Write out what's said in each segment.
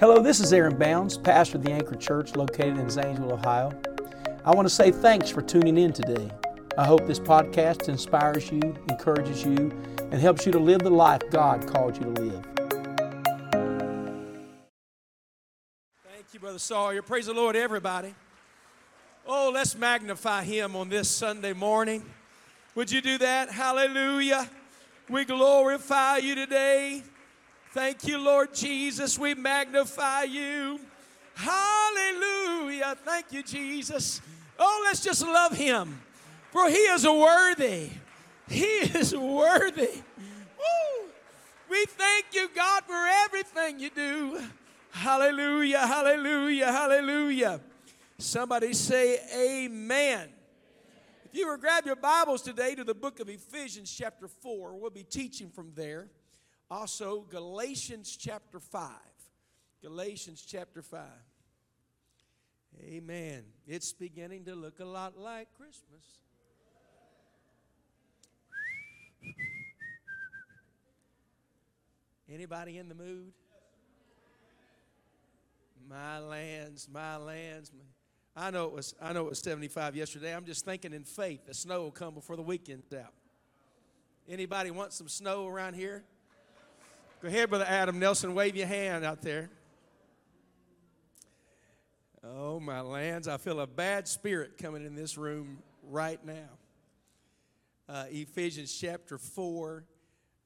Hello, this is Aaron Bounds, pastor of the Anchor Church located in Zanesville, Ohio. I want to say thanks for tuning in today. I hope this podcast inspires you, encourages you, and helps you to live the life God called you to live. Thank you, Brother Sawyer. Praise the Lord, everybody. Oh, let's magnify Him on this Sunday morning. Would you do that? Hallelujah. We glorify you today. Thank you, Lord Jesus. We magnify you. Hallelujah. Thank you, Jesus. Oh, let's just love Him, for He is worthy. He is worthy. Woo. We thank you, God, for everything you do. Hallelujah, hallelujah, hallelujah. Somebody say amen. If you were grab your Bibles today to the book of Ephesians, chapter 4, we'll be teaching from there. Also, Galatians, chapter 5. Galatians, chapter 5. Amen. It's beginning to look a lot like Christmas. Anybody in the mood? My lands, my lands. I know it was I know it was 75 yesterday. I'm just thinking in faith the snow will come before the weekend's out. Anybody want some snow around here? Go ahead, Brother Adam Nelson, wave your hand out there. Oh, my lands, I feel a bad spirit coming in this room right now. Uh, Ephesians chapter 4,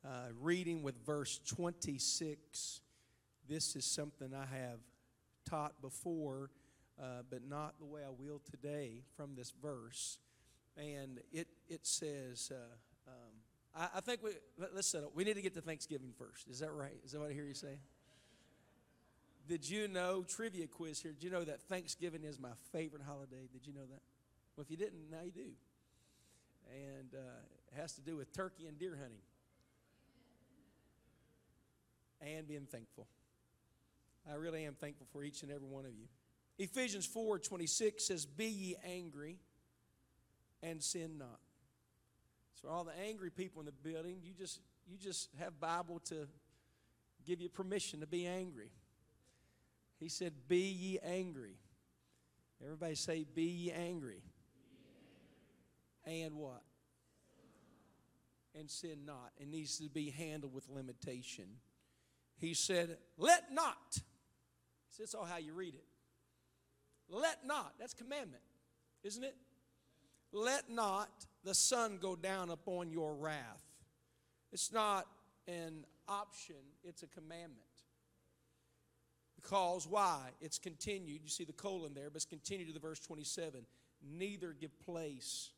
uh, reading with verse 26. This is something I have taught before, uh, but not the way I will today from this verse. And it, it says, uh, um, I, I, think we, let, us settle. We need to get to Thanksgiving first. Is that right? Is that what I hear you say? Did you know, trivia quiz here, did you know that Thanksgiving is my favorite holiday? Did you know that? Well, if you didn't, now you do. And uh, it has to do with turkey and deer hunting and being thankful. I really am thankful for each and every one of you. Ephesians 4 26 says, Be ye angry and sin not. So all the angry people in the building, you just you just have Bible to give you permission to be angry. He said, Be ye angry. Everybody say, Be ye angry. And what? And sin not. It needs to be handled with limitation. He said, Let not. That's all how you read it. Let not. That's commandment, isn't it? Let not the sun go down upon your wrath. It's not an option, it's a commandment. Because why? It's continued. You see the colon there, but it's continued to the verse 27. Neither give place,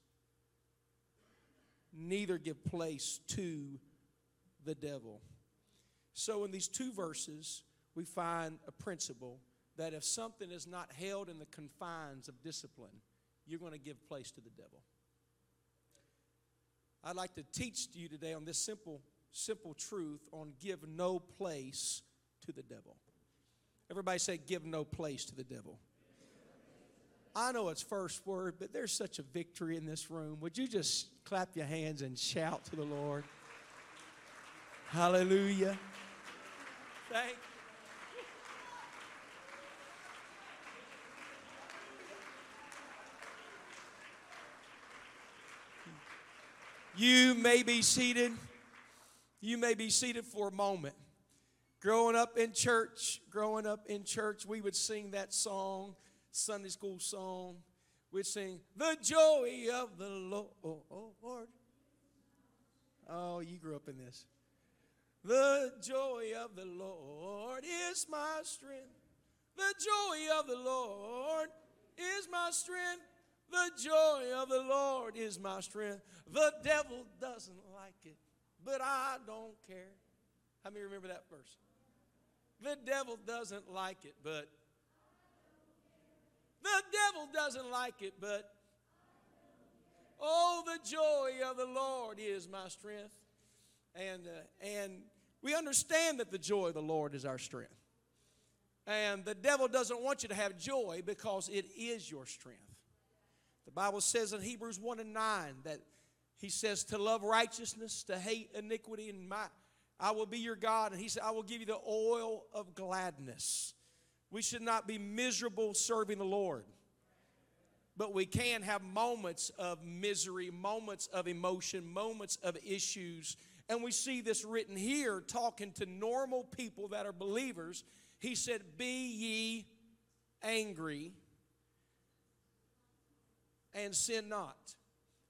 neither give place to the devil. So in these two verses, we find a principle that if something is not held in the confines of discipline, you're going to give place to the devil. I'd like to teach you today on this simple, simple truth on give no place to the devil. Everybody say, give no place to the devil. I know it's first word, but there's such a victory in this room. Would you just clap your hands and shout to the Lord? Hallelujah. Thank You may be seated. You may be seated for a moment. Growing up in church, growing up in church, we would sing that song, Sunday school song. We'd sing, The joy of the Lord. Oh, you grew up in this. The joy of the Lord is my strength. The joy of the Lord is my strength. The joy of the Lord is my strength. The devil doesn't like it, but I don't care. How many remember that verse? The devil doesn't like it, but the devil doesn't like it, but oh, the joy of the Lord is my strength. And, uh, and we understand that the joy of the Lord is our strength. And the devil doesn't want you to have joy because it is your strength. The Bible says in Hebrews 1 and 9 that he says to love righteousness, to hate iniquity, and my I will be your God. And he said, I will give you the oil of gladness. We should not be miserable serving the Lord. But we can have moments of misery, moments of emotion, moments of issues. And we see this written here talking to normal people that are believers. He said, Be ye angry and sin not.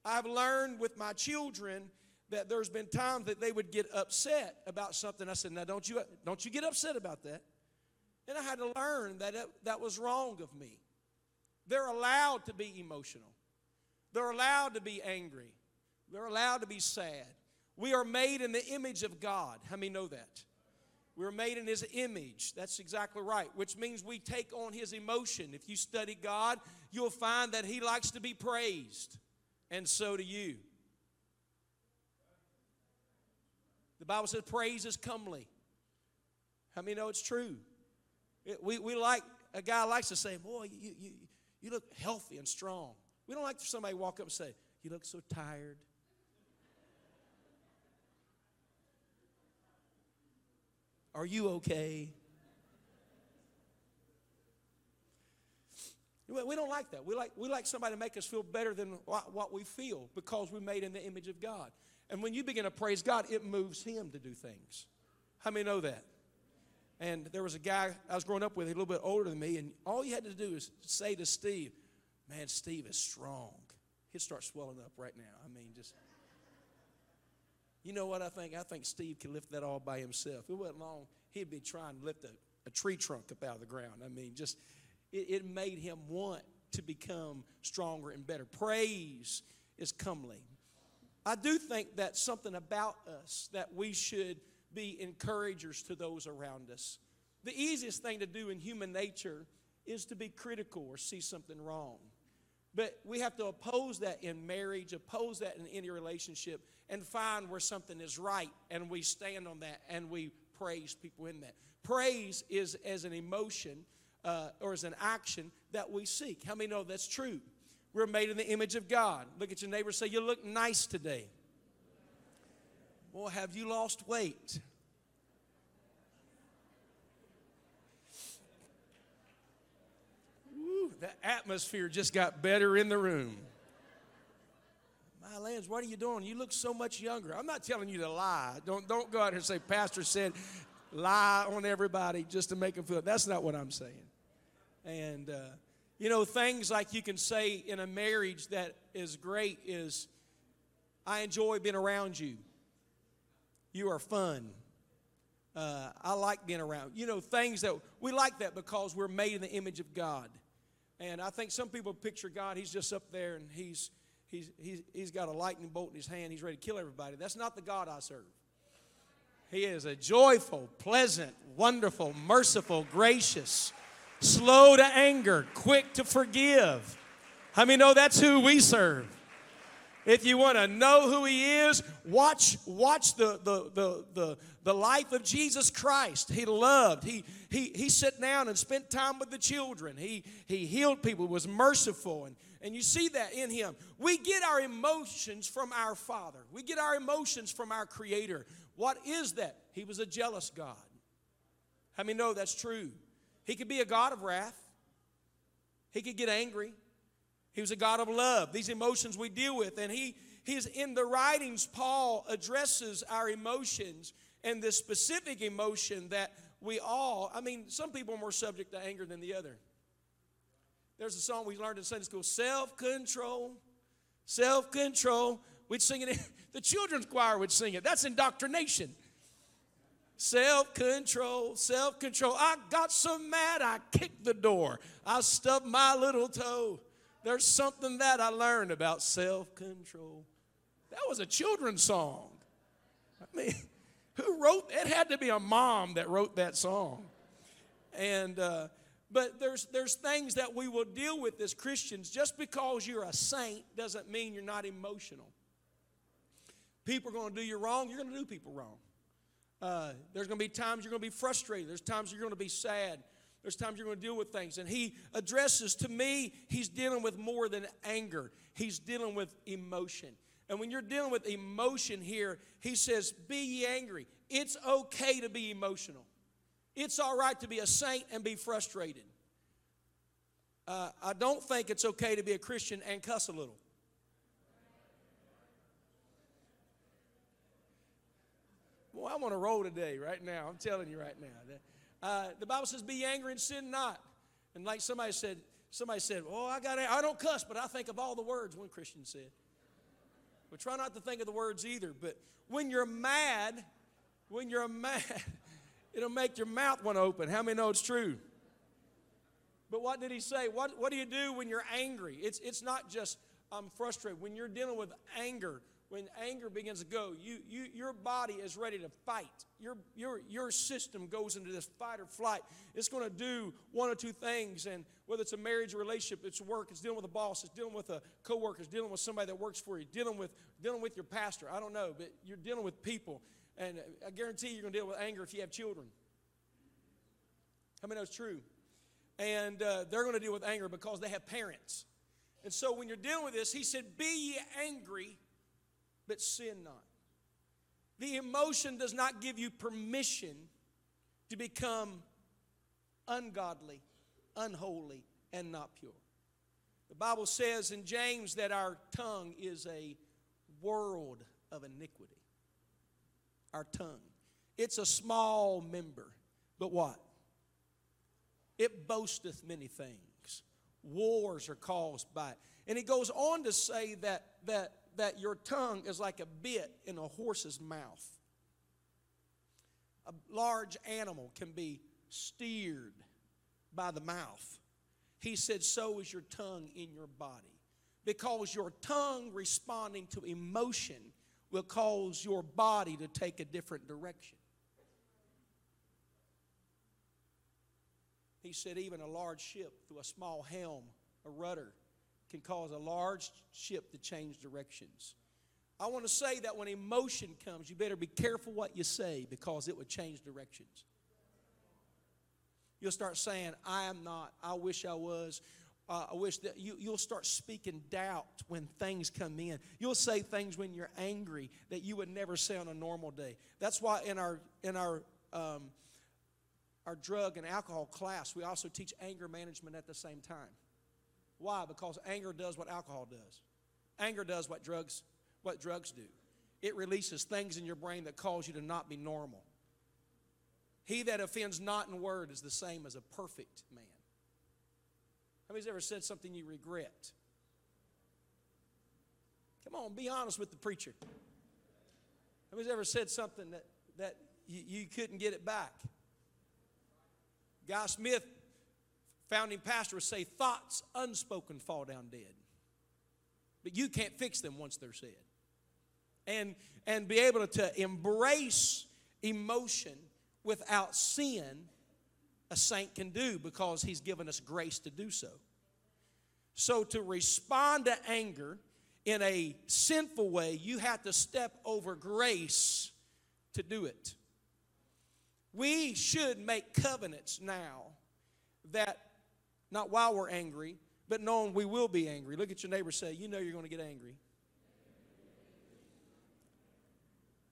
I've learned with my children that there's been times that they would get upset about something. I said, Now don't you don't you get upset about that. And I had to learn that it, that was wrong of me. They're allowed to be emotional. They're allowed to be angry. They're allowed to be sad. We are made in the image of God. How many know that? We're made in His image. That's exactly right, which means we take on His emotion. If you study God, you'll find that He likes to be praised, and so do you. The Bible says praise is comely. How many know it's true? It, we, we like, a guy likes to say, Boy, you, you, you look healthy and strong. We don't like somebody walk up and say, You look so tired. Are you okay? We don't like that. We like, we like somebody to make us feel better than what, what we feel because we're made in the image of God. And when you begin to praise God, it moves Him to do things. How many know that? And there was a guy I was growing up with, a little bit older than me, and all you had to do is say to Steve, Man, Steve is strong. He'd start swelling up right now. I mean, just. You know what I think? I think Steve could lift that all by himself. It wasn't long, he'd be trying to lift a, a tree trunk up out of the ground. I mean, just, it, it made him want to become stronger and better. Praise is comely. I do think that something about us that we should be encouragers to those around us. The easiest thing to do in human nature is to be critical or see something wrong. But we have to oppose that in marriage, oppose that in any relationship, and find where something is right, and we stand on that and we praise people in that. Praise is as an emotion uh, or as an action that we seek. How many know that's true? We're made in the image of God. Look at your neighbor say, You look nice today. Well, have you lost weight? The atmosphere just got better in the room. My lands, what are you doing? You look so much younger. I'm not telling you to lie. Don't, don't go out here and say, Pastor said, lie on everybody just to make them feel. That's not what I'm saying. And, uh, you know, things like you can say in a marriage that is great is, I enjoy being around you. You are fun. Uh, I like being around. You know, things that we like that because we're made in the image of God. And I think some people picture God, he's just up there and he's, he's, he's, he's got a lightning bolt in his hand. He's ready to kill everybody. That's not the God I serve. He is a joyful, pleasant, wonderful, merciful, gracious, slow to anger, quick to forgive. How many know that's who we serve? If you want to know who he is, watch, watch the, the, the, the, the life of Jesus Christ. He loved. He, he, he sat down and spent time with the children. He, he healed people, was merciful. And, and you see that in him. We get our emotions from our Father, we get our emotions from our Creator. What is that? He was a jealous God. How many know that's true? He could be a God of wrath, he could get angry. He was a God of love. These emotions we deal with. And he, he's in the writings, Paul addresses our emotions and the specific emotion that we all, I mean, some people are more subject to anger than the other. There's a song we learned in Sunday school self control, self control. We'd sing it, in, the children's choir would sing it. That's indoctrination. Self control, self control. I got so mad I kicked the door. I stubbed my little toe. There's something that I learned about self control. That was a children's song. I mean, who wrote it? Had to be a mom that wrote that song. And, uh, but there's, there's things that we will deal with as Christians. Just because you're a saint doesn't mean you're not emotional. People are going to do you wrong, you're going to do people wrong. Uh, there's going to be times you're going to be frustrated. There's times you're going to be sad. There's times you're going to deal with things. And he addresses, to me, he's dealing with more than anger, he's dealing with emotion. And when you're dealing with emotion here, he says, Be ye angry. It's okay to be emotional. It's all right to be a saint and be frustrated. Uh, I don't think it's okay to be a Christian and cuss a little. Well, I'm on a roll today, right now. I'm telling you right now. Uh, the Bible says, "Be angry and sin not." And like somebody said, somebody said, "Oh, I got, I don't cuss, but I think of all the words." One Christian said. But try not to think of the words either. But when you're mad, when you're mad, it'll make your mouth want to open. How many know it's true? But what did he say? What, what do you do when you're angry? It's, it's not just I'm frustrated. When you're dealing with anger, when anger begins to go, you, you, your body is ready to fight. Your, your, your system goes into this fight or flight. It's going to do one or two things, and whether it's a marriage relationship, it's work, it's dealing with a boss, it's dealing with a coworker, it's dealing with somebody that works for you, dealing with, dealing with your pastor. I don't know, but you're dealing with people. And I guarantee you're going to deal with anger if you have children. How many know it's true? and uh, they're going to deal with anger because they have parents. And so when you're dealing with this, he said, Be ye angry, but sin not. The emotion does not give you permission to become ungodly, unholy, and not pure. The Bible says in James that our tongue is a world of iniquity. Our tongue. It's a small member, but what? It boasteth many things. Wars are caused by it. And he goes on to say that, that, that your tongue is like a bit in a horse's mouth. A large animal can be steered by the mouth. He said, So is your tongue in your body. Because your tongue responding to emotion will cause your body to take a different direction. He said, even a large ship through a small helm, a rudder, can cause a large ship to change directions. I want to say that when emotion comes, you better be careful what you say because it would change directions. You'll start saying, I am not, I wish I was. Uh, I wish that you, you'll start speaking doubt when things come in. You'll say things when you're angry that you would never say on a normal day. That's why in our in our um, our drug and alcohol class, we also teach anger management at the same time. Why? Because anger does what alcohol does. Anger does what drugs what drugs do. It releases things in your brain that cause you to not be normal. He that offends not in word is the same as a perfect man. How many's ever said something you regret? Come on, be honest with the preacher. How many's ever said something that, that you, you couldn't get it back? Guy Smith, founding pastor, would say, Thoughts unspoken fall down dead. But you can't fix them once they're said. And, and be able to embrace emotion without sin, a saint can do because he's given us grace to do so. So, to respond to anger in a sinful way, you have to step over grace to do it. We should make covenants now that, not while we're angry, but knowing we will be angry. Look at your neighbor say, You know you're going to get angry.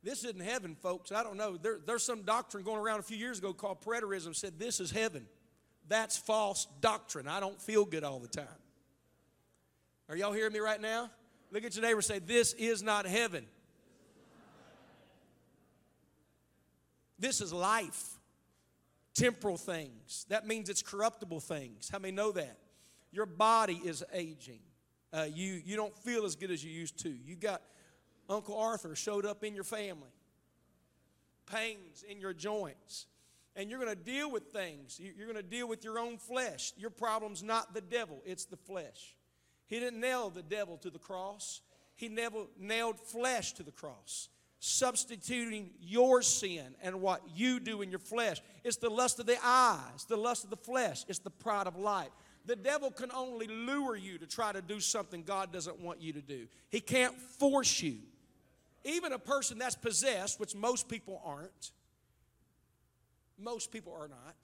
This isn't heaven, folks. I don't know. There, there's some doctrine going around a few years ago called preterism said this is heaven. That's false doctrine. I don't feel good all the time. Are y'all hearing me right now? Look at your neighbor say, This is not heaven. This is life, temporal things. That means it's corruptible things. How many know that? Your body is aging. Uh, you, you don't feel as good as you used to. You got Uncle Arthur showed up in your family, pains in your joints. And you're going to deal with things. You're going to deal with your own flesh. Your problem's not the devil, it's the flesh. He didn't nail the devil to the cross, he never nailed flesh to the cross substituting your sin and what you do in your flesh. It's the lust of the eyes, the lust of the flesh, it's the pride of life. The devil can only lure you to try to do something God doesn't want you to do. He can't force you. Even a person that's possessed, which most people aren't, most people are not.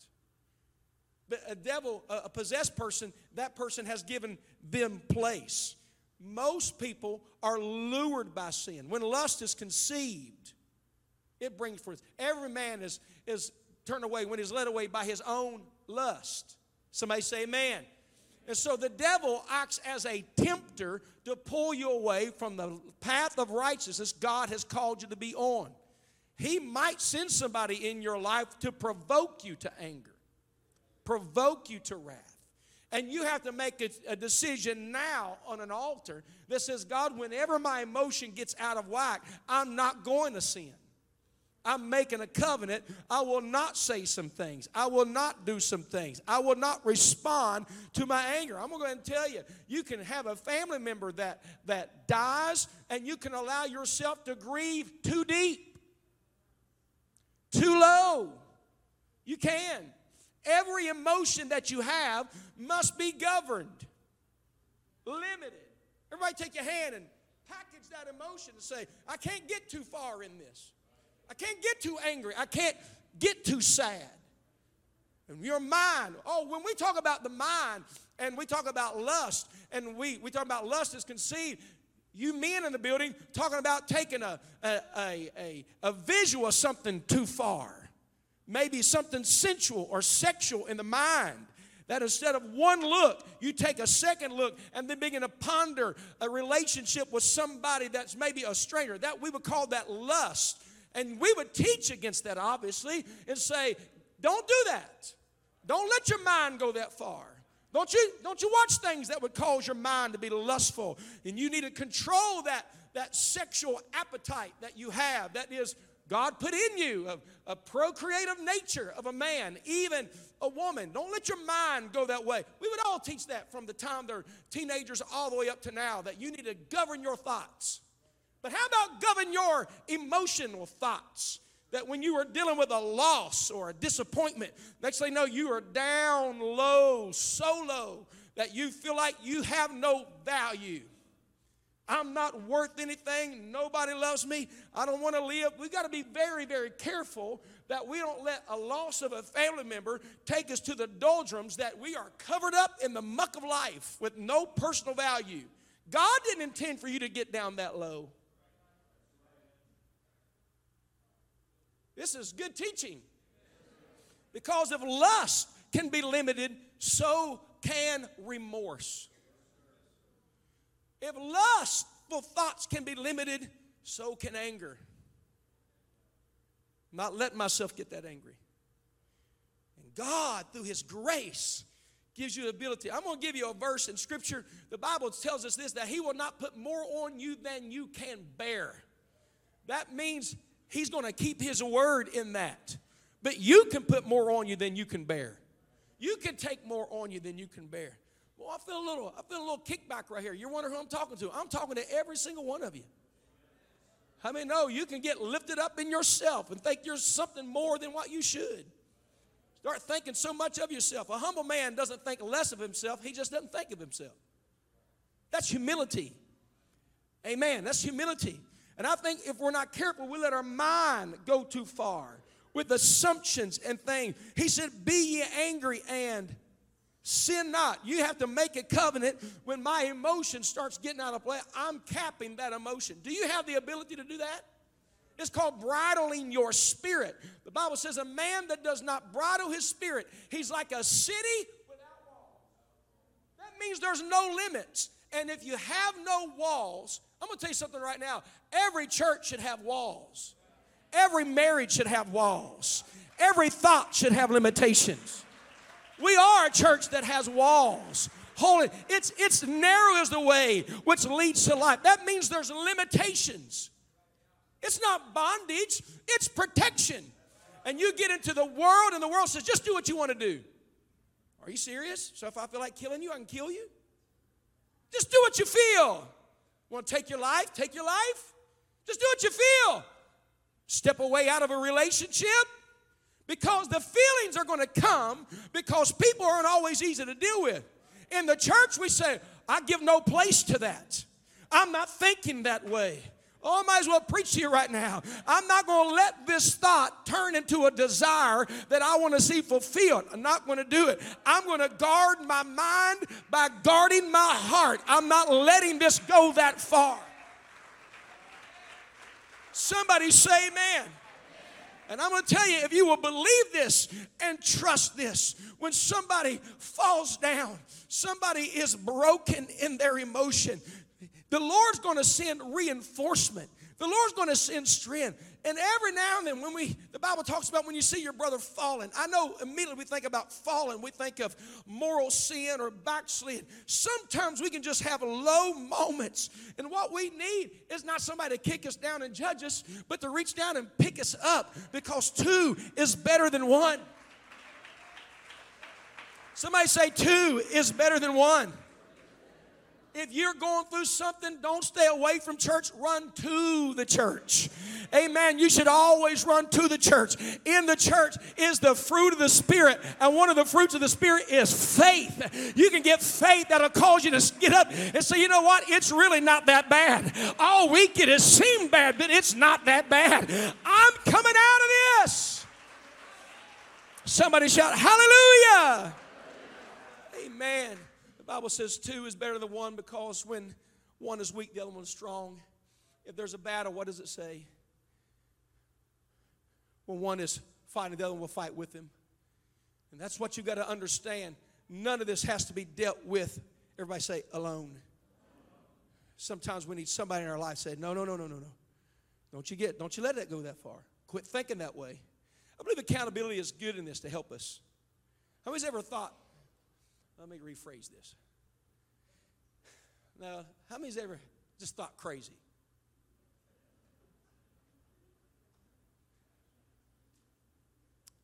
But a devil, a possessed person, that person has given them place most people are lured by sin. When lust is conceived, it brings forth. Every man is, is turn away when he's led away by his own lust. Somebody say amen. And so the devil acts as a tempter to pull you away from the path of righteousness God has called you to be on. He might send somebody in your life to provoke you to anger, provoke you to wrath. And you have to make a, a, decision now on an altar that says, God, whenever my emotion gets out of whack, I'm not going to sin. I'm making a covenant. I will not say some things. I will not do some things. I will not respond to my anger. I'm going to tell you, you can have a family member that, that dies, and you can allow yourself to grieve too deep, too low. You can. Every emotion that you have must be governed, limited. Everybody take your hand and package that emotion and say, I can't get too far in this. I can't get too angry. I can't get too sad. And your mind, oh, when we talk about the mind and we talk about lust, and we, we talk about lust is conceived, you men in the building talking about taking a, a, a, a, a visual something too far. Maybe something sensual or sexual in the mind that instead of one look, you take a second look and then begin to ponder a relationship with somebody that's maybe a stranger. That we would call that lust. And we would teach against that, obviously, and say, don't do that. Don't let your mind go that far. Don't you, don't you watch things that would cause your mind to be lustful. And you need to control that, that sexual appetite that you have that is God put in you, a, a, procreative nature of a man, even a woman. Don't let your mind go that way. We would all teach that from the time they're teenagers all the way up to now that you need to govern your thoughts. But how about govern your emotional thoughts? That when you are dealing with a loss or a disappointment, next thing you know, you are down low, so low that you feel like you have no value. I'm not worth anything. Nobody loves me. I don't want to live. We've got to be very, very careful that we don't let a loss of a family member take us to the doldrums that we are covered up in the muck of life with no personal value. God didn't intend for you to get down that low. This is good teaching. Because if lust can be limited, so can remorse. If lustful thoughts can be limited, so can anger. Not letting myself get that angry. And God, through His grace, gives you the ability. I'm going to give you a verse in Scripture. The Bible tells us this that He will not put more on you than you can bear. That means He's going to keep His word in that. But you can put more on you than you can bear. You can take more on you than you can bear. Well, I feel a little, I feel a little kickback right here. You're wondering who I'm talking to. I'm talking to every single one of you. How many know you can get lifted up in yourself and think you're something more than what you should? Start thinking so much of yourself. A humble man doesn't think less of himself, he just doesn't think of himself. That's humility. Amen. That's humility. And I think if we're not careful, we let our mind go too far with assumptions and things. He said, Be ye angry and sin not. You have to make a covenant when my emotion starts getting out of play. I'm capping that emotion. Do you have the ability to do that? It's called bridling your spirit. The Bible says a man that does not bridle his spirit, he's like a city without walls. That means there's no limits. And if you have no walls, I'm going to tell you something right now. Every church should have walls. Every marriage should have walls. Every thought should have limitations. We are a church that has walls. Holy, it's it's narrow is the way which leads to life. That means there's limitations. It's not bondage, it's protection. And you get into the world, and the world says, just do what you want to do. Are you serious? So if I feel like killing you, I can kill you? Just do what you feel. Want to take your life? Take your life. Just do what you feel. Step away out of a relationship because the feelings are going to come because people aren't always easy to deal with. In the church, we say, I give no place to that. I'm not thinking that way. Oh, I might as well preach to you right now. I'm not going to let this thought turn into a desire that I want to see fulfilled. I'm not going to do it. I'm going to guard my mind by guarding my heart. I'm not letting this go that far. Somebody say amen. And I'm going to tell you, if you will believe this and trust this, when somebody falls down, somebody is broken in their emotion, the Lord's going to send reinforcement. The Lord's going to send strength. And every now and then, when we, the Bible talks about when you see your brother falling, I know immediately we think about falling, we think of moral sin or backslid. Sometimes we can just have low moments. And what we need is not somebody to kick us down and judge us, but to reach down and pick us up because two is better than one. Somebody say, two is better than one. If you're going through something, don't stay away from church, run to the church. Amen. You should always run to the church. In the church is the fruit of the Spirit, and one of the fruits of the Spirit is faith. You can get faith that'll cause you to get up and say, you know what? It's really not that bad. All week it has seemed bad, but it's not that bad. I'm coming out of this. Somebody shout, Hallelujah! Amen. The Bible says two is better than one because when one is weak, the other one's strong. If there's a battle, what does it say? When one is fighting, the other one will fight with him. And that's what you got to understand. None of this has to be dealt with, everybody say, alone. Sometimes we need somebody in our life say, no, no, no, no, no, no. Don't you get, don't you let that go that far. Quit thinking that way. I believe accountability is good in this to help us. How many's ever thought, let me rephrase this. Now, how many's ever just thought crazy?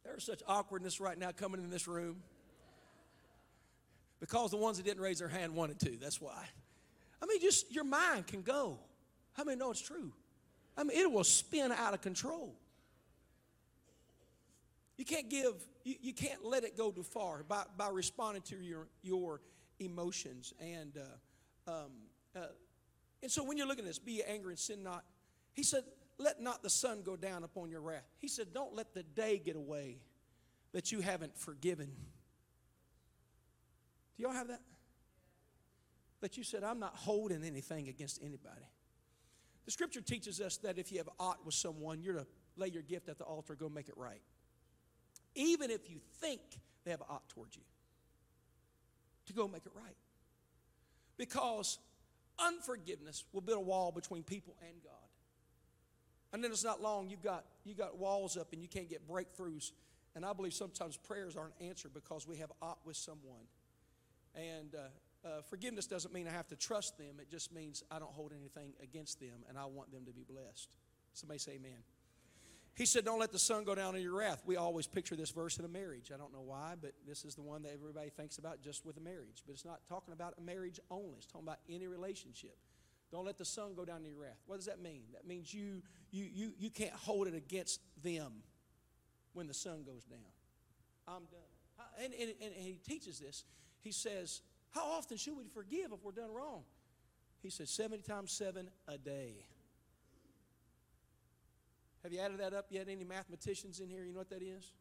There's such awkwardness right now coming in this room because the ones that didn't raise their hand wanted to. That's why. I mean, just your mind can go. How many know it's true? I mean, it will spin out of control. You can't give, you, you can't let it go too far by, by responding to your, your emotions. And, uh, um, uh, and so when you're looking at this, be angry and sin not. He said, let not the sun go down upon your wrath. He said, don't let the day get away that you haven't forgiven. Do y'all have that? That you said, I'm not holding anything against anybody. The scripture teaches us that if you have aught with someone, you're to lay your gift at the altar, go make it right even if you think they have aught towards you, to go make it right. Because unforgiveness will build a wall between people and God. And then it's not long, you've got, you got walls up and you can't get breakthroughs. And I believe sometimes prayers aren't answered because we have ought with someone. And uh, uh, forgiveness doesn't mean I have to trust them, it just means I don't hold anything against them and I want them to be blessed. Somebody say amen. He said, Don't let the sun go down in your wrath. We always picture this verse in a marriage. I don't know why, but this is the one that everybody thinks about just with a marriage. But it's not talking about a marriage only, it's talking about any relationship. Don't let the sun go down in your wrath. What does that mean? That means you, you, you, you can't hold it against them when the sun goes down. I'm done. And, and, and he teaches this. He says, How often should we forgive if we're done wrong? He says, 70 times 7 a day. Have you added that up yet? Any mathematicians in here? You know what that is?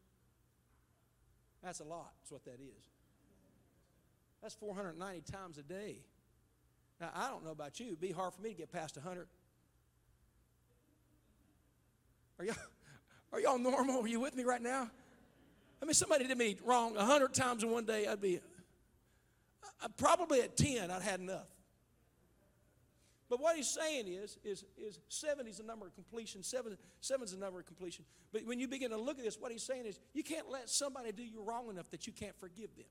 That's a lot, that's what that is. That's 490 times a day. Now, I don't know about you. It'd be hard for me to get past 100. Are y'all, are y'all normal? Are you with me right now? I mean, somebody did me wrong 100 times in one day, I'd be, I, probably at 10, I'd had enough. But what he's saying is, is, is seven is the number of completion. Seven, seven is the number of completion. But when you begin to look at this, what he's saying is, you can't let somebody do you wrong enough that you can't forgive them.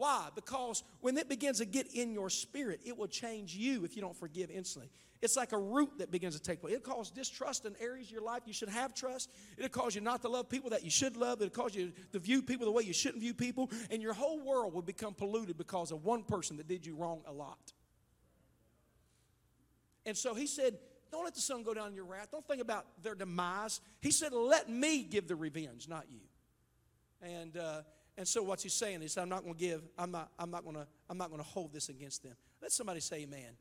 Why? Because when it begins to get in your spirit, it will change you if you don't forgive instantly. It's like a root that begins to take place. It'll cause distrust in areas of your life you should have trust. It'll cause you not to love people that you should love. It'll cause you to view people the way you shouldn't view people. And your whole world will become polluted because of one person that did you wrong a lot. And so he said, Don't let the sun go down in your wrath. Don't think about their demise. He said, Let me give the revenge, not you. And, uh, and so what's he saying? He said, I'm not going to give, I'm not, I'm not going to, I'm not going to hold this against them. Let somebody say amen. amen.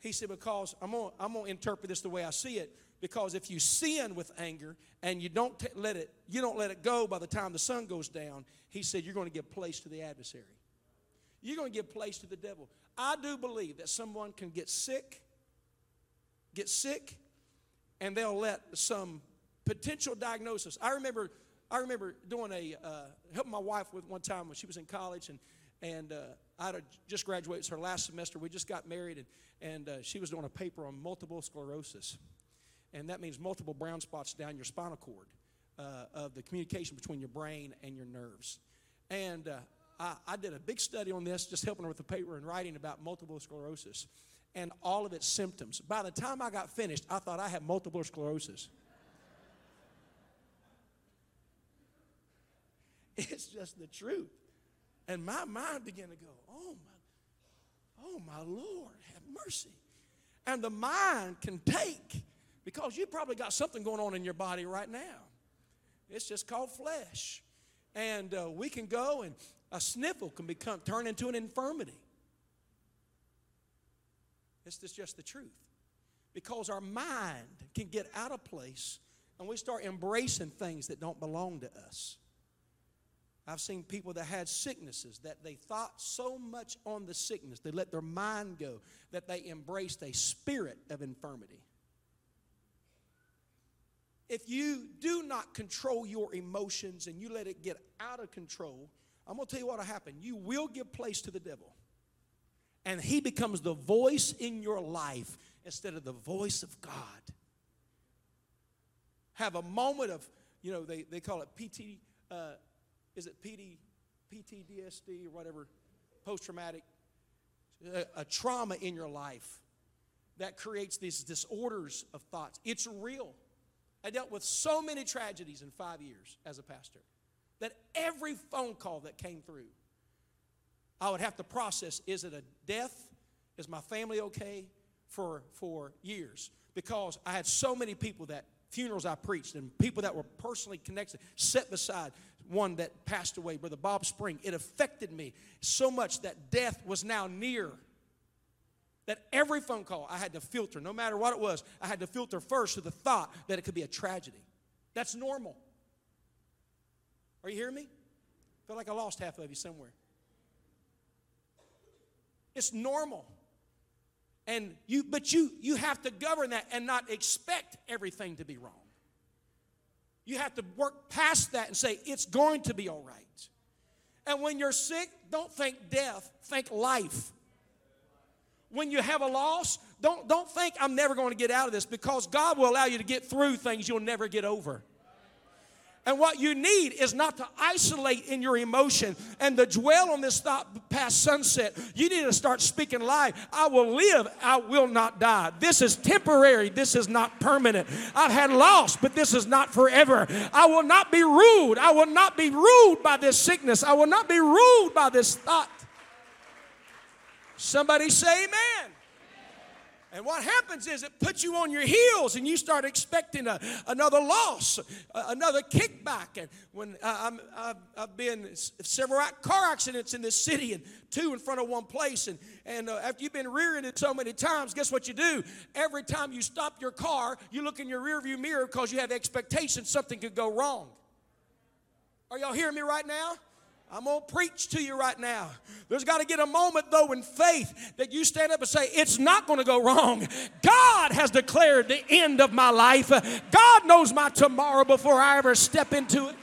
He said, because I'm going I'm going to interpret this the way I see it. Because if you sin with anger and you don't t- let it, you don't let it go by the time the sun goes down, he said, you're going to give place to the adversary. You're going to give place to the devil. I do believe that someone can get sick get sick, and they'll let some potential diagnosis. I remember, I remember doing a uh, helping my wife with one time when she was in college, and and uh, I had just graduated. It's her last semester. We just got married, and and uh, she was doing a paper on multiple sclerosis, and that means multiple brown spots down your spinal cord uh, of the communication between your brain and your nerves. And uh, I did a big study on this, just helping her with the paper and writing about multiple sclerosis and all of its symptoms. By the time I got finished, I thought I had multiple sclerosis. It's just the truth. And my mind began to go, oh my, oh my Lord, have mercy. And the mind can take, because you probably got something going on in your body right now. It's just called flesh. And uh, we can go and a sniffle can become turn into an infirmity. It's just the truth. Because our mind can get out of place and we start embracing things that don't belong to us. I've seen people that had sicknesses that they thought so much on the sickness, they let their mind go, that they embraced a spirit of infirmity. If you do not control your emotions and you let it get out of control, I'm going to tell you what will happen. You will give place to the devil. And he becomes the voice in your life instead of the voice of God. Have a moment of, you know, they, they call it PT, uh, is it PD, PTSD or whatever, post traumatic, a, uh, a trauma in your life that creates these disorders of thoughts. It's real. I dealt with so many tragedies in five years as a pastor that every phone call that came through, I would have to process is it a death? Is my family okay? For, for years. Because I had so many people that funerals I preached and people that were personally connected, set beside one that passed away, Brother Bob Spring. It affected me so much that death was now near. That every phone call I had to filter, no matter what it was, I had to filter first to the thought that it could be a tragedy. That's normal. Are you hearing me? I feel like I lost half of you somewhere. It's normal. And you, but you, you have to govern that and not expect everything to be wrong. You have to work past that and say, it's going to be all right. And when you're sick, don't think death, think life. When you have a loss, don't, don't think I'm never going to get out of this because God will allow you to get through things you'll never get over. And what you need is not to isolate in your emotion and to dwell on this thought past sunset. You need to start speaking life. I will live, I will not die. This is temporary, this is not permanent. I've had loss, but this is not forever. I will not be ruled. I will not be ruled by this sickness. I will not be ruled by this thought. Somebody say amen. And what happens is it puts you on your heels and you start expecting a, another loss, a, another kickback. And when uh, i have been several car accidents in this city and two in front of one place. And, and uh, after you've been rearing it so many times, guess what you do? Every time you stop your car, you look in your rearview mirror because you have expectations something could go wrong. Are y'all hearing me right now? I'm going to preach to you right now. There's got to get a moment, though, in faith that you stand up and say, It's not going to go wrong. God has declared the end of my life. God knows my tomorrow before I ever step into it.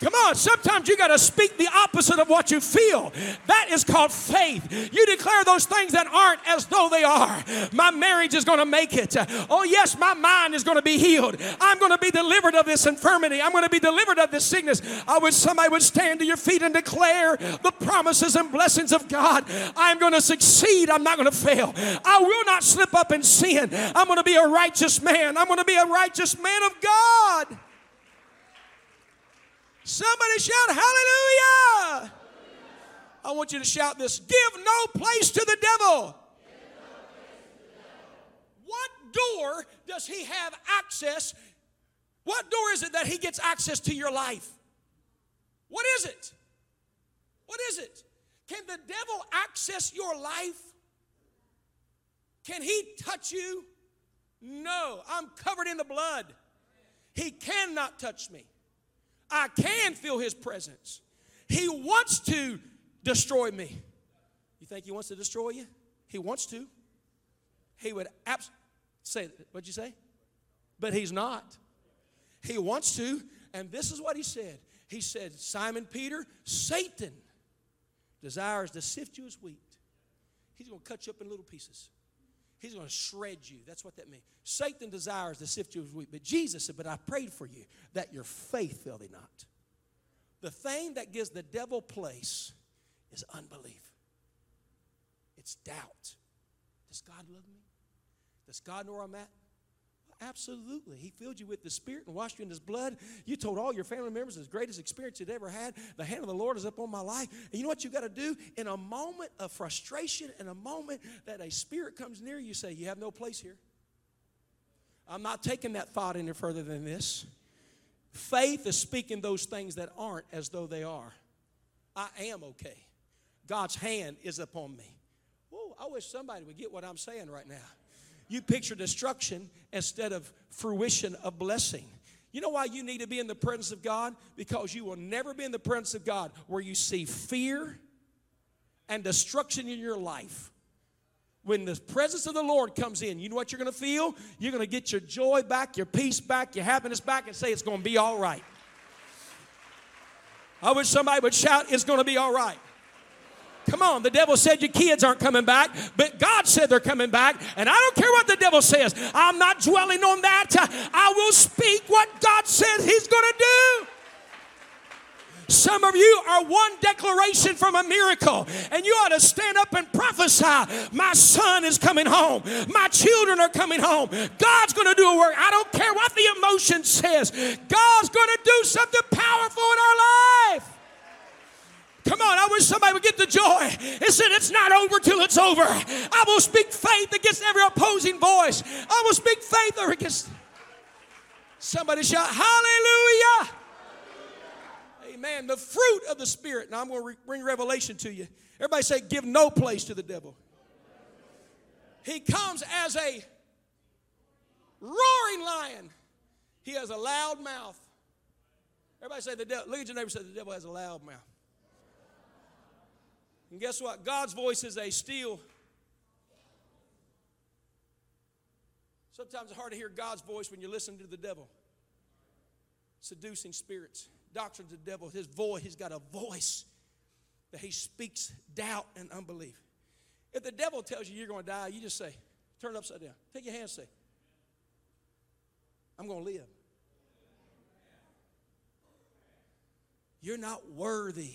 Come on, sometimes you got to speak the opposite of what you feel. That is called faith. You declare those things that aren't as though they are. My marriage is going to make it. Oh, yes, my mind is going to be healed. I'm going to be delivered of this infirmity. I'm going to be delivered of this sickness. I wish somebody would stand to your feet and declare the promises and blessings of God. I'm going to succeed. I'm not going to fail. I will not slip up in sin. I'm going to be a righteous man. I'm going to be a righteous man of God. Somebody shout hallelujah. I want you to shout this give no place to the devil. What door does he have access? What door is it that he gets access to your life? What is it? What is it? Can the devil access your life? Can he touch you? No, I'm covered in the blood. He cannot touch me. I can feel his presence. He wants to destroy me. You think he wants to destroy you? He wants to. He would abs- say, what'd you say? but he's not. He wants to, and this is what he said. He said, Simon Peter, Satan desires to sift you as wheat. He's going to cut you up in little pieces. He's going to shred you. That's what that means. Satan desires to sift you as wheat. But Jesus said, But I prayed for you that your faith fail thee not. The thing that gives the devil place is unbelief, it's doubt. Does God love me? Does God know where I'm at? Absolutely. He filled you with the Spirit and washed you in His blood. You told all your family members the greatest experience you'd ever had. The hand of the Lord is upon my life. And you know what you got to do? In a moment of frustration, in a moment that a spirit comes near you, say, You have no place here. I'm not taking that thought any further than this. Faith is speaking those things that aren't as though they are. I am okay. God's hand is upon me. Whoa, I wish somebody would get what I'm saying right now you picture destruction instead of fruition of blessing. You know why you need to be in the presence of God? Because you will never be in the presence of God where you see fear and destruction in your life. When the presence of the Lord comes in, you know what you're going to feel? You're going to get your joy back, your peace back, your happiness back, and say it's going to be all right. I wish somebody would shout, It's going to be all right. Come on, the devil said your kids aren't coming back, but God said they're coming back. And I don't care what the devil says, I'm not dwelling on that. I will speak what God said He's going to do. Some of you are one declaration from a miracle, and you ought to stand up and prophesy. My son is coming home. My children are coming home. God's going to do a work. I don't care what the emotion says. God's going to do something powerful in our life. Come on, I wish somebody would get the joy. It said, It's not over till it's over. I will speak faith against every opposing voice. I will speak faith against. Somebody shout, Hallelujah! Amen. The fruit of the Spirit. Now I'm going to bring revelation to you. Everybody say, Give no place to the devil. He comes as a roaring lion. He has a loud mouth. Everybody say the devil. Look at your neighbor. Say the devil has a loud mouth. And guess what? God's voice is a still. Sometimes it's hard to hear God's voice when you're listening to the devil. Seducing spirits, doctrines of the devil. His voice, he's got a voice that he speaks doubt and unbelief. If the devil tells you you're going to die, you just say, turn it upside down. Take your hand and say, I'm going to live. You're not worthy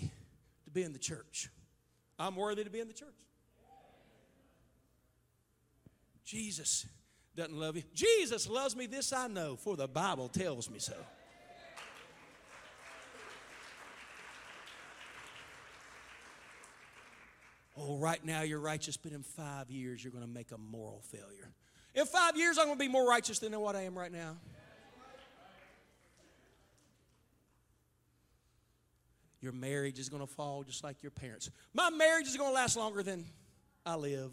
to be in the church. I'm worthy to be in the church. Jesus doesn't love you. Jesus loves me, this I know, for the Bible tells me so. Oh, right now you're righteous, but in five years you're going to make a moral failure. In five years, I'm going to be more righteous than what I am right now. Your marriage is going to fall just like your parents. My marriage is going to last longer than I live.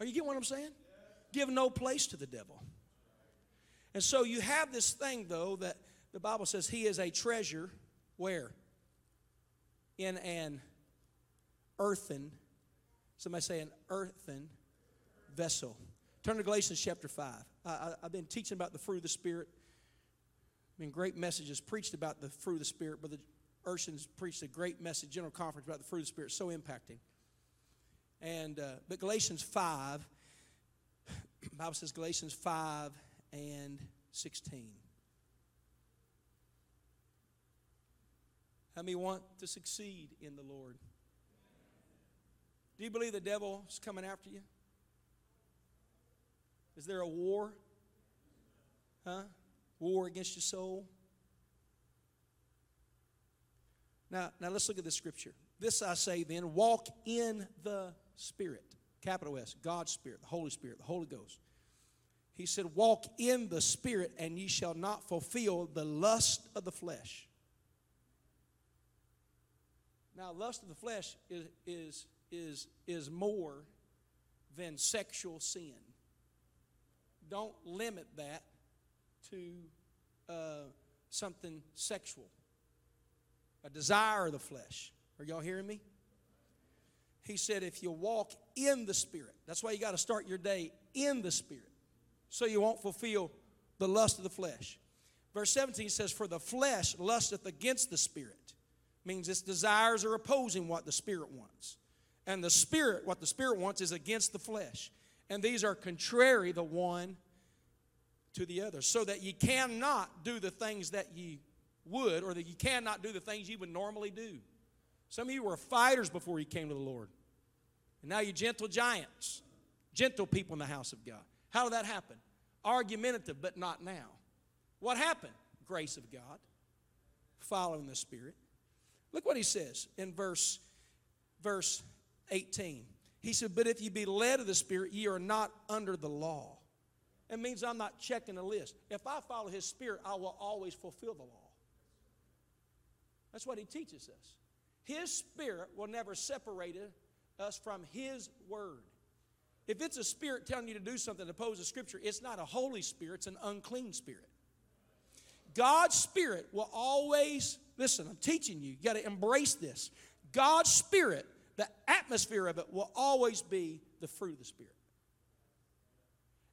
Are you getting what I'm saying? Give no place to the devil. And so you have this thing, though, that the Bible says he is a treasure. Where? In an earthen, somebody say an earthen vessel. Turn to Galatians chapter 5. I, have been teaching about the fruit of the Spirit been great messages preached about the fruit of the Spirit. Brother Urshan's preached a great message, general conference about the fruit of the Spirit, so impacting. And uh, but Galatians five, Bible says Galatians five and sixteen. How many want to succeed in the Lord? Do you believe the devil is coming after you? Is there a war? Huh? War against your soul. Now, now let's look at this scripture. This I say then walk in the Spirit, capital S, God's Spirit, the Holy Spirit, the Holy Ghost. He said, Walk in the Spirit, and ye shall not fulfill the lust of the flesh. Now, lust of the flesh is, is, is, is more than sexual sin. Don't limit that to uh, something sexual, a desire of the flesh. Are y'all hearing me? He said, if you walk in the Spirit, that's why you got to start your day in the Spirit. so you won't fulfill the lust of the flesh. Verse 17 says, For the flesh lusteth against the spirit. Means its desires are opposing what the spirit wants. And the spirit, what the spirit wants, is against the flesh. And these are contrary the one to the other. So that ye cannot do the things that ye would, or that ye cannot do the things you would normally do. Some of you were fighters before you came to the Lord. And now you're gentle giants, gentle people in the house of God. How did that happen? Argumentative, but not now. What happened? Grace of God, following the Spirit. Look what he says in verse, verse 18. He said, But if you be led of the Spirit, ye are not under the law. It means I'm not checking a list. If I follow his Spirit, I will always fulfill the law. That's what he teaches us. His Spirit will never separate us from his word. If it's a spirit telling you to do something opposed to Scripture, it's not a Holy Spirit, it's an unclean spirit. God's Spirit will always, listen, I'm teaching you, you got to embrace this. God's Spirit, the atmosphere of it, will always be the fruit of the Spirit.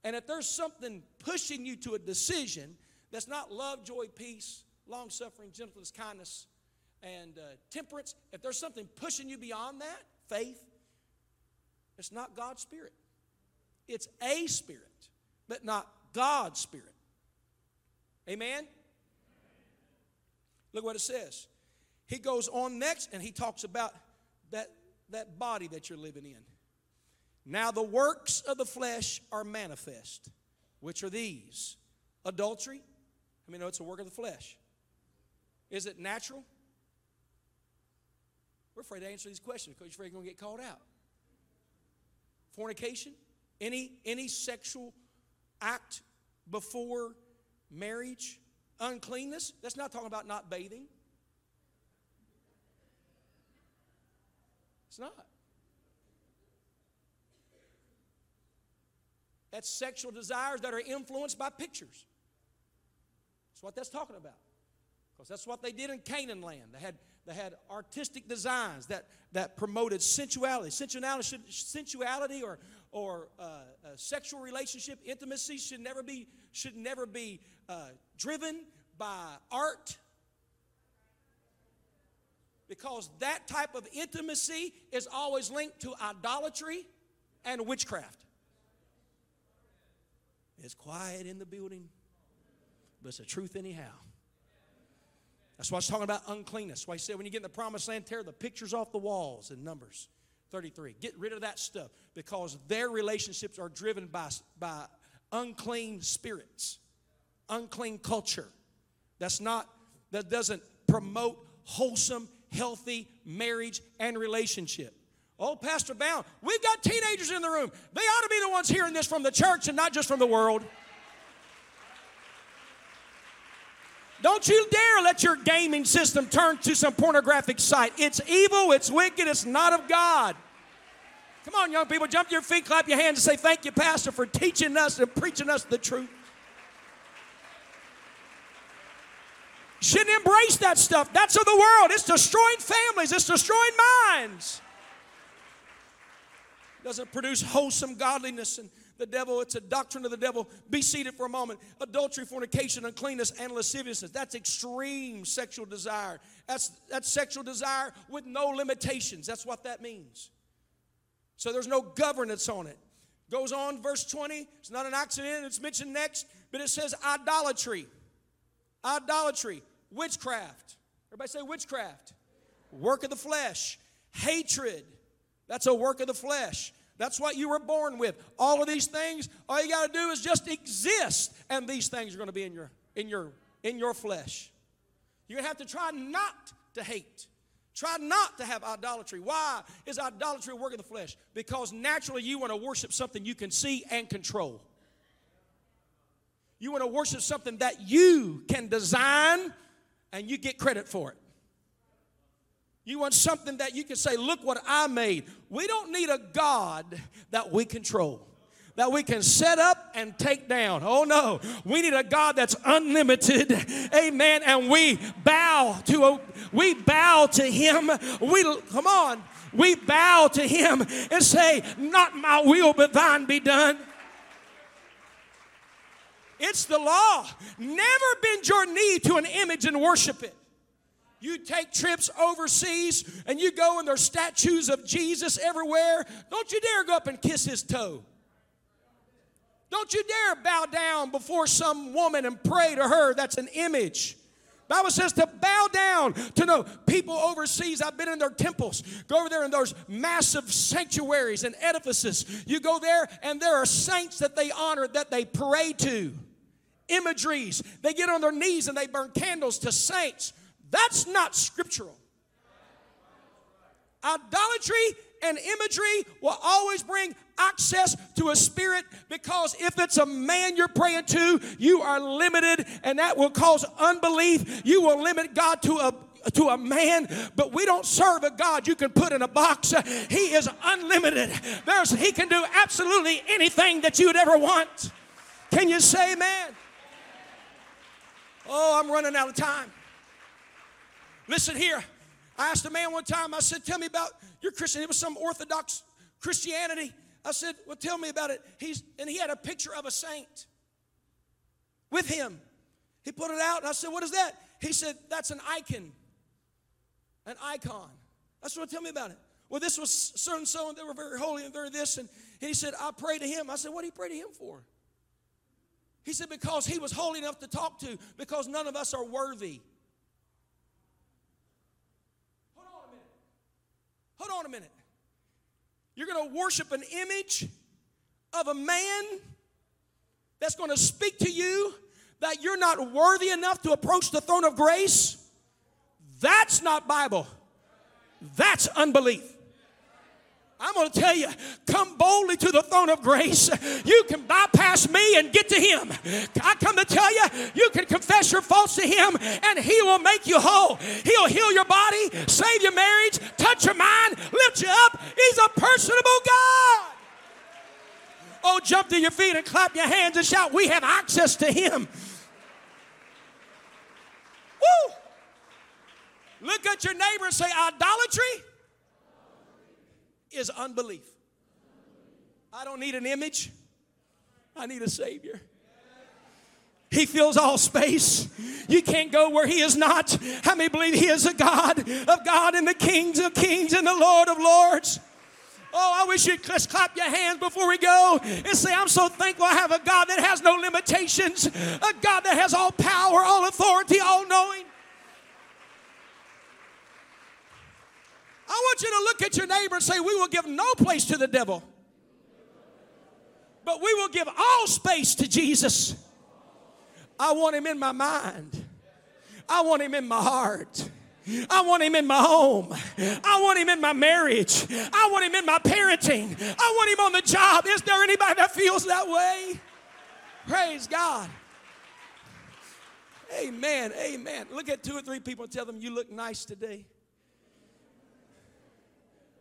And if there's something pushing you to a decision that's not love, joy, peace, long suffering, gentleness, kindness, and uh, temperance, if there's something pushing you beyond that, faith, it's not God's Spirit. It's a Spirit, but not God's Spirit. Amen? Look what it says. He goes on next and he talks about that, that body that you're living in. Now the works of the flesh are manifest, which are these adultery. I mean, no, it's a work of the flesh. Is it natural? We're afraid to answer these questions because you're afraid you're going to get called out. Fornication, any, any sexual act before marriage, uncleanness. That's not talking about not bathing. It's not. That's sexual desires that are influenced by pictures. That's what that's talking about. Because that's what they did in Canaan land. They had, they had artistic designs that, that promoted sensuality. Sensuality, sensuality or, or uh, sexual relationship, intimacy should never be, should never be uh, driven by art. Because that type of intimacy is always linked to idolatry and witchcraft. It's quiet in the building, but it's the truth anyhow. That's why I was talking about uncleanness. Why he said when you get in the promised land, tear the pictures off the walls in Numbers 33. Get rid of that stuff because their relationships are driven by, by unclean spirits, unclean culture. That's not, that doesn't promote wholesome, healthy marriage and relationship. Oh, Pastor Bounds, we've got teenagers in the room. They ought to be the ones hearing this from the church and not just from the world. Don't you dare let your gaming system turn to some pornographic site. It's evil, it's wicked, it's not of God. Come on, young people, jump to your feet, clap your hands, and say, Thank you, Pastor, for teaching us and preaching us the truth. Shouldn't embrace that stuff. That's of the world. It's destroying families, it's destroying minds. Doesn't produce wholesome godliness and the devil. It's a doctrine of the devil. Be seated for a moment. Adultery, fornication, uncleanness, and lasciviousness. That's extreme sexual desire. That's, that's sexual desire with no limitations. That's what that means. So there's no governance on it. Goes on, verse 20. It's not an accident, it's mentioned next, but it says idolatry. Idolatry, witchcraft. Everybody say witchcraft. Work of the flesh. Hatred. That's a work of the flesh. That's what you were born with. All of these things, all you got to do is just exist, and these things are going to be in your in your in your flesh. You're to have to try not to hate. Try not to have idolatry. Why is idolatry a work of the flesh? Because naturally you want to worship something you can see and control. You want to worship something that you can design and you get credit for it. You want something that you can say, Look what I made. We don't need a God that we control that we can set up and take down. Oh no, we need a God that's unlimited. Amen. And we bow to a, we bow to him. We come on. We bow to him and say, "Not my will, but thine be done." It's the law. Never bend your knee to an image and worship it. You take trips overseas and you go and there's statues of Jesus everywhere. Don't you dare go up and kiss his toe. Don't you dare bow down before some woman and pray to her. That's an image. Bible says to bow down to know people overseas. I've been in their temples. Go over there in those massive sanctuaries and edifices. You go there, and there are saints that they honor, that they pray to. Imageries. They get on their knees and they burn candles to saints. That's not scriptural. Idolatry and imagery will always bring access to a spirit because if it's a man you're praying to, you are limited and that will cause unbelief. You will limit God to a to a man, but we don't serve a God you can put in a box. He is unlimited. There's he can do absolutely anything that you'd ever want. Can you say amen? Oh, I'm running out of time. Listen here. I asked a man one time, I said, Tell me about your Christian. It was some Orthodox Christianity. I said, Well, tell me about it. He's, and he had a picture of a saint with him. He put it out, and I said, What is that? He said, That's an icon. An icon. I said, Well, tell me about it. Well, this was so and so, and they were very holy and very this. And he said, I pray to him. I said, What did he pray to him for? He said, Because he was holy enough to talk to, because none of us are worthy. Hold on a minute. Hold on a minute. You're going to worship an image of a man that's going to speak to you that you're not worthy enough to approach the throne of grace. That's not Bible. That's unbelief. I'm going to tell you, come boldly to the throne of grace. You can bypass me and get to Him. I come to tell you, you can confess your faults to Him and He will make you whole. He'll heal your body, save your marriage, touch your mind, lift you up. He's a personable God. Oh, jump to your feet and clap your hands and shout, We have access to Him. Woo! Look at your neighbor and say, Idolatry is unbelief. I don't need an image, I need a Savior. He fills all space. You can't go where He is not. How many believe He is a God of God and the kings of kings and the Lord of lords? Oh, I wish you'd just clap your hands before we go and say, I'm so thankful I have a God that has no limitations, a God that has all power, all authority, all knowing. I want you to look at your neighbor and say, We will give no place to the devil, but we will give all space to Jesus. I want him in my mind, I want him in my heart. I want him in my home. I want him in my marriage. I want him in my parenting. I want him on the job. Is there anybody that feels that way? Praise God. Amen. Amen. Look at two or three people and tell them, You look nice today.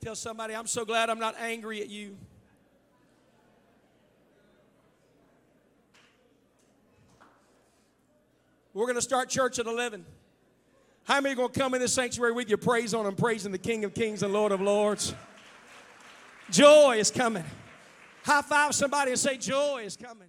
Tell somebody, I'm so glad I'm not angry at you. We're going to start church at 11. How many are going to come in this sanctuary with your praise on and praising the King of Kings and Lord of Lords? Joy is coming. High five somebody and say, Joy is coming.